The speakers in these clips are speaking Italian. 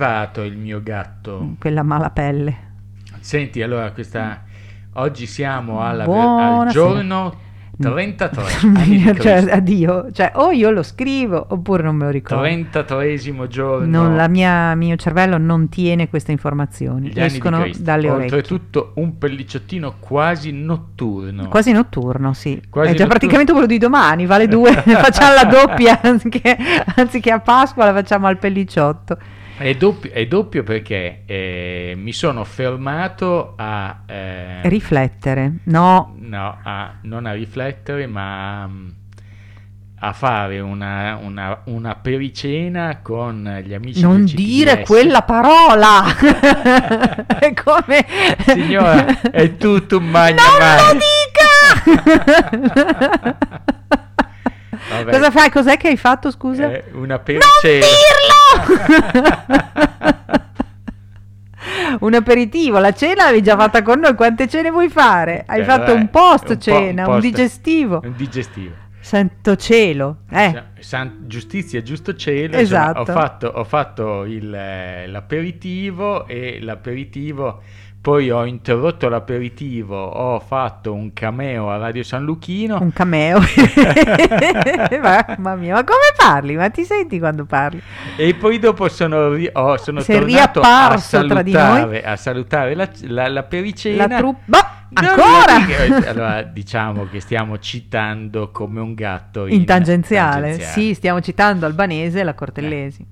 Arrivato il mio gatto. quella malapelle. Senti, allora questa oggi siamo alla- al giorno 33 anni di cioè, addio, cioè o io lo scrivo oppure non me lo ricordo. 33esimo giorno. Non, la mia, mio cervello non tiene queste informazioni, gli escono dalle orecchie. Oltretutto un pellicciottino quasi notturno. Quasi notturno, sì. Quasi è già notturno. praticamente quello di domani, vale due, facciamo la doppia anziché, anziché a Pasqua la facciamo al pellicciotto. È doppio, è doppio perché eh, mi sono fermato a... eh, Riflettere, no, No, a- non a riflettere, ma mm, a fare una, una, una pericena con gli amici non dire quella parola. è come... Signora, è tutto un magna Non lo dica! Vabbè. Cosa fai? Cos'è che hai fatto, scusa? Eh, una dirlo! un aperitivo, la cena l'avevi già fatta con noi, quante cene vuoi fare? Hai Eh, fatto vabbè, un post un po- cena, un, post- digestivo. Un digestivo. Santo cielo, eh. Sa- san- giustizia, giusto cielo. Esatto. insomma, ho fatto, ho fatto il, eh, l'aperitivo e l'aperitivo. Poi ho interrotto l'aperitivo, ho fatto un cameo a Radio San Luchino. Un cameo. Mamma mia, ma come parli? Ma ti senti quando parli? E poi dopo sono, ri- oh, sono Sei tornato a riapparso tra di salutare, noi. a salutare la, la, la pericena. La truppa. Non Ancora? dico- Allora, diciamo che stiamo citando come un gatto in, In tangenziale. tangenziale. Sì, stiamo citando Albanese e la Cortellesi.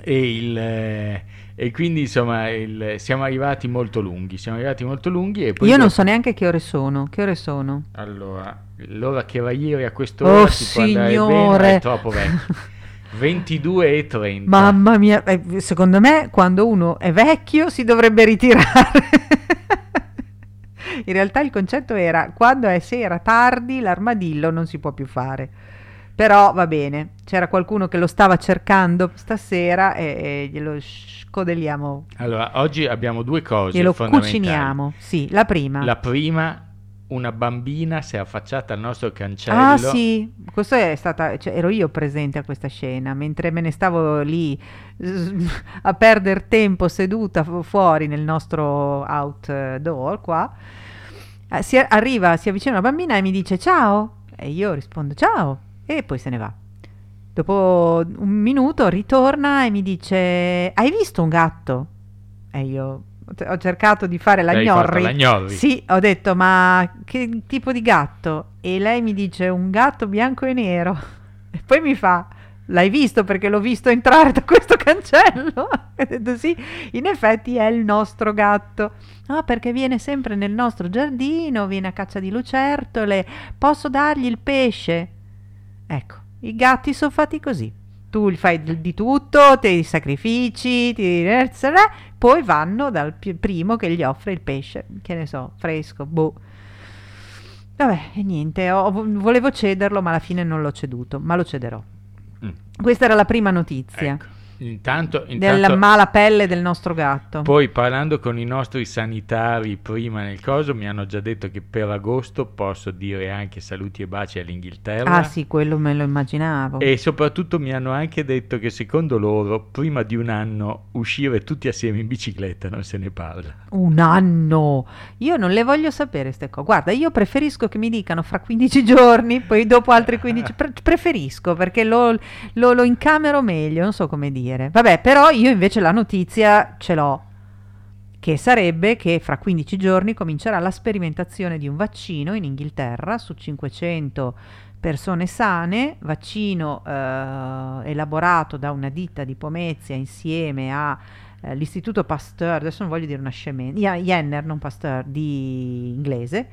E, il, eh, e quindi insomma il- siamo arrivati molto lunghi. Siamo arrivati molto lunghi e poi Io non dopo- so neanche che ore sono. Che ore sono? Allora, l'ora che era ieri a quest'ora Oh si può andare bene, signore! è troppo vecchio. 22 e 30. Mamma mia, eh, secondo me quando uno è vecchio si dovrebbe ritirare. In realtà il concetto era quando è sera tardi l'armadillo non si può più fare. Però va bene, c'era qualcuno che lo stava cercando stasera e, e glielo scodeliamo, Allora, oggi abbiamo due cose glielo cuciniamo. Sì, la prima. La prima, una bambina si è affacciata al nostro cancello. Ah sì, questo è stata, cioè, ero io presente a questa scena, mentre me ne stavo lì a perdere tempo seduta fu- fuori nel nostro outdoor qua. eh, si arriva, si avvicina una bambina e mi dice ciao e io rispondo ciao e poi se ne va. Dopo un minuto ritorna e mi dice hai visto un gatto? E io ho cercato di fare la gnorri. la gnorri. Sì, ho detto, ma che tipo di gatto? E lei mi dice, un gatto bianco e nero. E poi mi fa, l'hai visto perché l'ho visto entrare da questo cancello? E ho detto, sì, in effetti è il nostro gatto. Ah, perché viene sempre nel nostro giardino, viene a caccia di lucertole. Posso dargli il pesce? Ecco, i gatti sono fatti così. Tu gli fai di tutto, ti sacrifici, ti... poi vanno dal primo che gli offre il pesce, che ne so, fresco, boh. Vabbè, e niente, ho- volevo cederlo, ma alla fine non l'ho ceduto, ma lo cederò. Mm, Questa era la prima notizia ecco. Intanto, della intanto malapelle del nostro gatto. poi parlando con i nostri sanitari prima nel coso mi hanno già detto che per agosto posso dire anche saluti e baci all'Inghilterra. ah sì, quello me lo immaginavo. E soprattutto mi hanno anche detto che secondo loro prima di un anno uscire tutti assieme in bicicletta non se ne parla. Un anno! Io non le voglio sapere queste cose. Guarda, io preferisco che mi dicano fra 15 giorni, poi dopo altri 15. pre- preferisco perché lo, lo- lo incamero meglio, non so come dire. Vabbè, però io invece la notizia ce l'ho. Che sarebbe che fra 15 giorni comincerà la sperimentazione di un vaccino in Inghilterra su 500 persone sane, vaccino eh, elaborato da una ditta di Pomezia insieme a eh, Pasteur, adesso non voglio dire una scemenza, Jenner, non Pasteur, di inglese,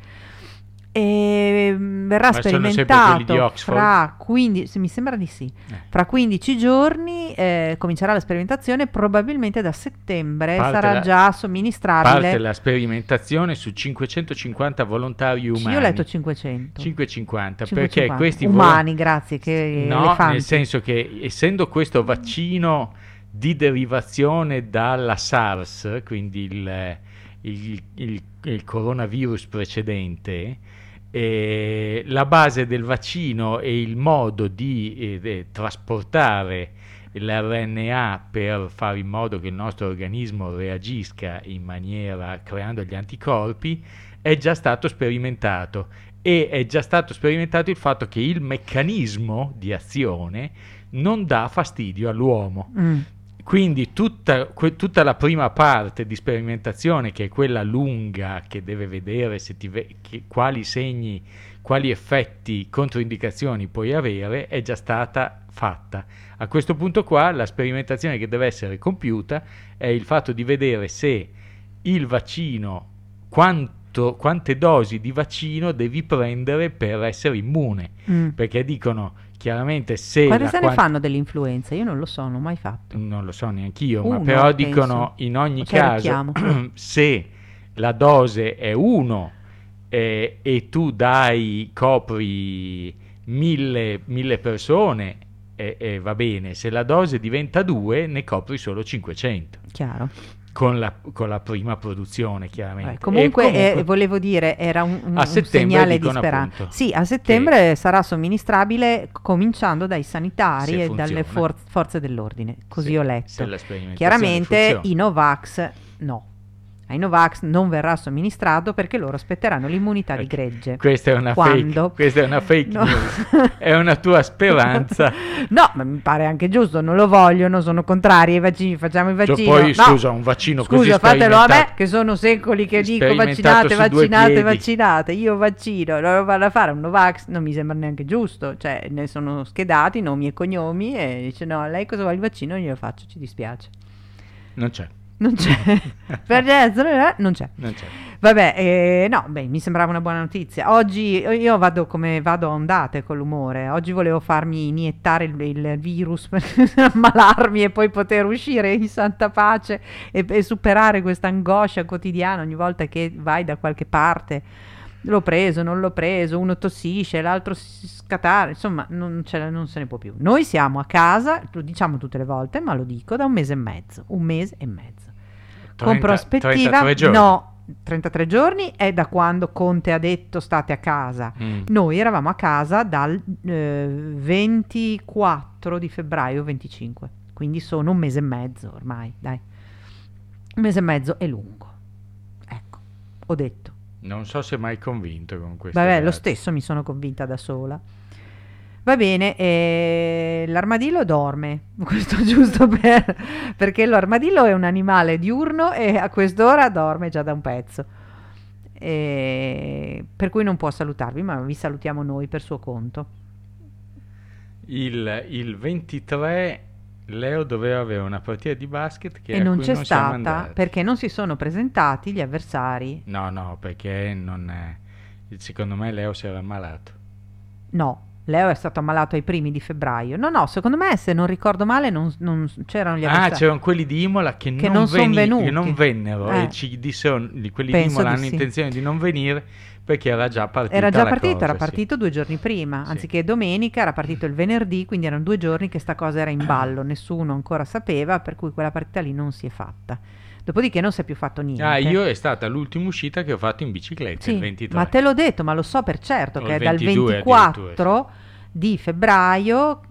e mm, verrà Ma sperimentato fra 15, mi sembra di sì, Eh. fra 15 giorni eh, comincerà la sperimentazione, probabilmente da settembre Parte sarà la- già Parte somministrabile. la sperimentazione su 550 volontari umani. Io ho letto 500. 550, 550. perché questi umani, grazie, che No, elefanti. nel senso che essendo questo vaccino di derivazione dalla SARS, quindi il, il- il- il coronavirus precedente, eh, la base del vaccino e il modo di eh, trasportare l'RNA per fare in modo che il nostro organismo reagisca in maniera creando gli anticorpi è già stato sperimentato e è già stato sperimentato il fatto che il meccanismo di azione non dà fastidio all'uomo. Mm. Quindi tutta, que- tutta la prima parte di sperimentazione, che è quella lunga, che deve vedere se ti ve- che- quali segni, quali effetti, controindicazioni puoi avere, è già stata fatta. A questo punto qua la sperimentazione che deve essere compiuta è il fatto di vedere se il vaccino, quanto, quante dosi di vaccino devi prendere per essere immune. Mm. Perché dicono chiaramente se... Quante se ne quan- fanno dell'influenza? Io non lo so, non ho mai fatto. non lo so neanch'io, ma Uno, però penso. dicono in ogni Ci arricchiamo. caso se la dose è 1 e tu dai, copri mille, mille persone e, e va bene, se la dose diventa 2 ne copri solo 500 Chiaro. Con la, con la prima produzione chiaramente. Eh, E comunque, eh, comunque- volevo dire, era un, un- un segnale di speranza. Sì, a settembre sarà somministrabile cominciando dai sanitari e funziona. dalle for- forze dell'ordine. Così se- ho letto. Chiaramente funziona. i Novax no. Ai Novax non verrà somministrato perché loro aspetteranno l'immunità di gregge. Questa è una Quando? fake, questa è una fake No. news. È una tua speranza. no, ma mi pare anche giusto, non lo vogliono, sono contrari ai vaccini, facciamo i Cioè, vaccini. poi, no. scusa, un vaccino così Scusa, fatelo a me che sono secoli che dico vaccinate, vaccinate, vaccinate. Io vaccino, loro vanno a fare un Novax, non mi sembra neanche giusto. Cioè, ne sono schedati nomi e cognomi e dice no, lei cosa vuole il vaccino? Io lo faccio, ci dispiace. Non c'è, Non c'è. Per- non c'è. non c'è. Vabbè, eh, no, beh, mi sembrava una buona notizia. Oggi io vado come vado a ondate con l'umore. Oggi volevo farmi iniettare il, il virus per ammalarmi e poi poter uscire in santa pace e, e superare questa angoscia quotidiana ogni volta che vai da qualche parte. L'ho preso, non l'ho preso, uno tossisce, l'altro si scatara, insomma, non, non se ne può più. Noi siamo a casa, lo diciamo tutte le volte, ma lo dico, da un mese e mezzo. Un mese e mezzo. Con 30 prospettiva 33 giorni. no 33 giorni è da quando Conte ha detto state a casa Mm. noi eravamo a casa dal eh, 24 di febbraio 25 quindi sono un mese e mezzo ormai dai un mese e mezzo è lungo ecco ho detto Non so se mai convinto con questo. Vabbè, lo stesso mi sono convinta da sola. Va bene, eh, l'armadillo dorme, questo giusto per, perché l'armadillo è un animale diurno e a quest'ora dorme già da un pezzo. E per cui non può salutarvi, ma vi salutiamo noi per suo conto. Il, il 23 Leo doveva avere una partita di basket che e non c'è non stata perché non si sono presentati gli avversari. No, no, perché non è... Secondo me Leo si era ammalato. No, Leo è stato ammalato ai primi di febbraio. No, no, secondo me, se non ricordo male, non, non c'erano gli Ah, avversari. c'erano quelli di Imola che, Che non, non veni- venuti. che non vennero Eh. e ci dissero, di quelli Penso di Imola hanno sì. intenzione di non venire perché era già partita Era già partito, cosa, era sì. partito due giorni prima, Sì. anziché domenica, era partito il venerdì, quindi erano due giorni che sta cosa era in ballo, nessuno ancora sapeva, per cui quella partita lì non si è fatta. Dopodiché non si è più fatto niente. Ah, io è stata l'ultima uscita che ho fatto in bicicletta, Sì, il 23. ma te l'ho detto, ma lo so per certo O che è dal 22 24 di febbraio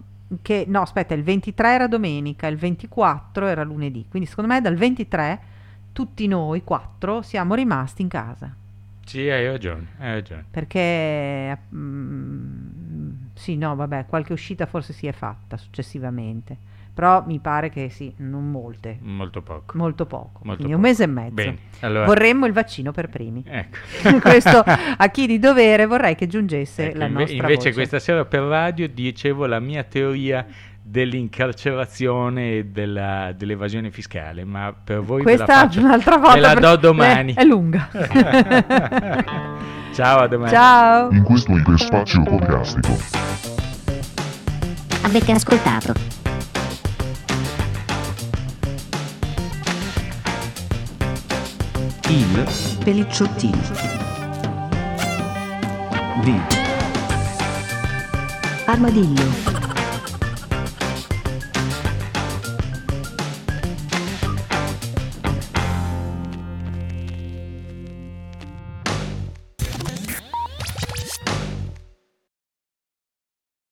che no, aspetta, il 23 era domenica, il 24 era lunedì. Quindi secondo me dal 23 tutti noi quattro siamo rimasti in casa. Sì, hai ragione, hai ragione. Perché mm, sì, no, vabbè, qualche uscita forse si è fatta successivamente però mi pare che sì, non molte. Molto poco. Molto poco. Molto quindi poco. un mese e mezzo. Allora... Vorremmo il vaccino per primi. Ecco. Questo a chi di dovere vorrei che giungesse ecco, la inve- nostra Invece voce. questa sera per radio dicevo la mia teoria dell'incarcerazione e della, dell'evasione fiscale, ma per voi Questa ve la faccio, un'altra volta ve la do domani. È, è lunga. Ciao, a domani. Ciao. In questo iperspazio podcastico. Avete ascoltato Il Pelicciottino di. Armadillo.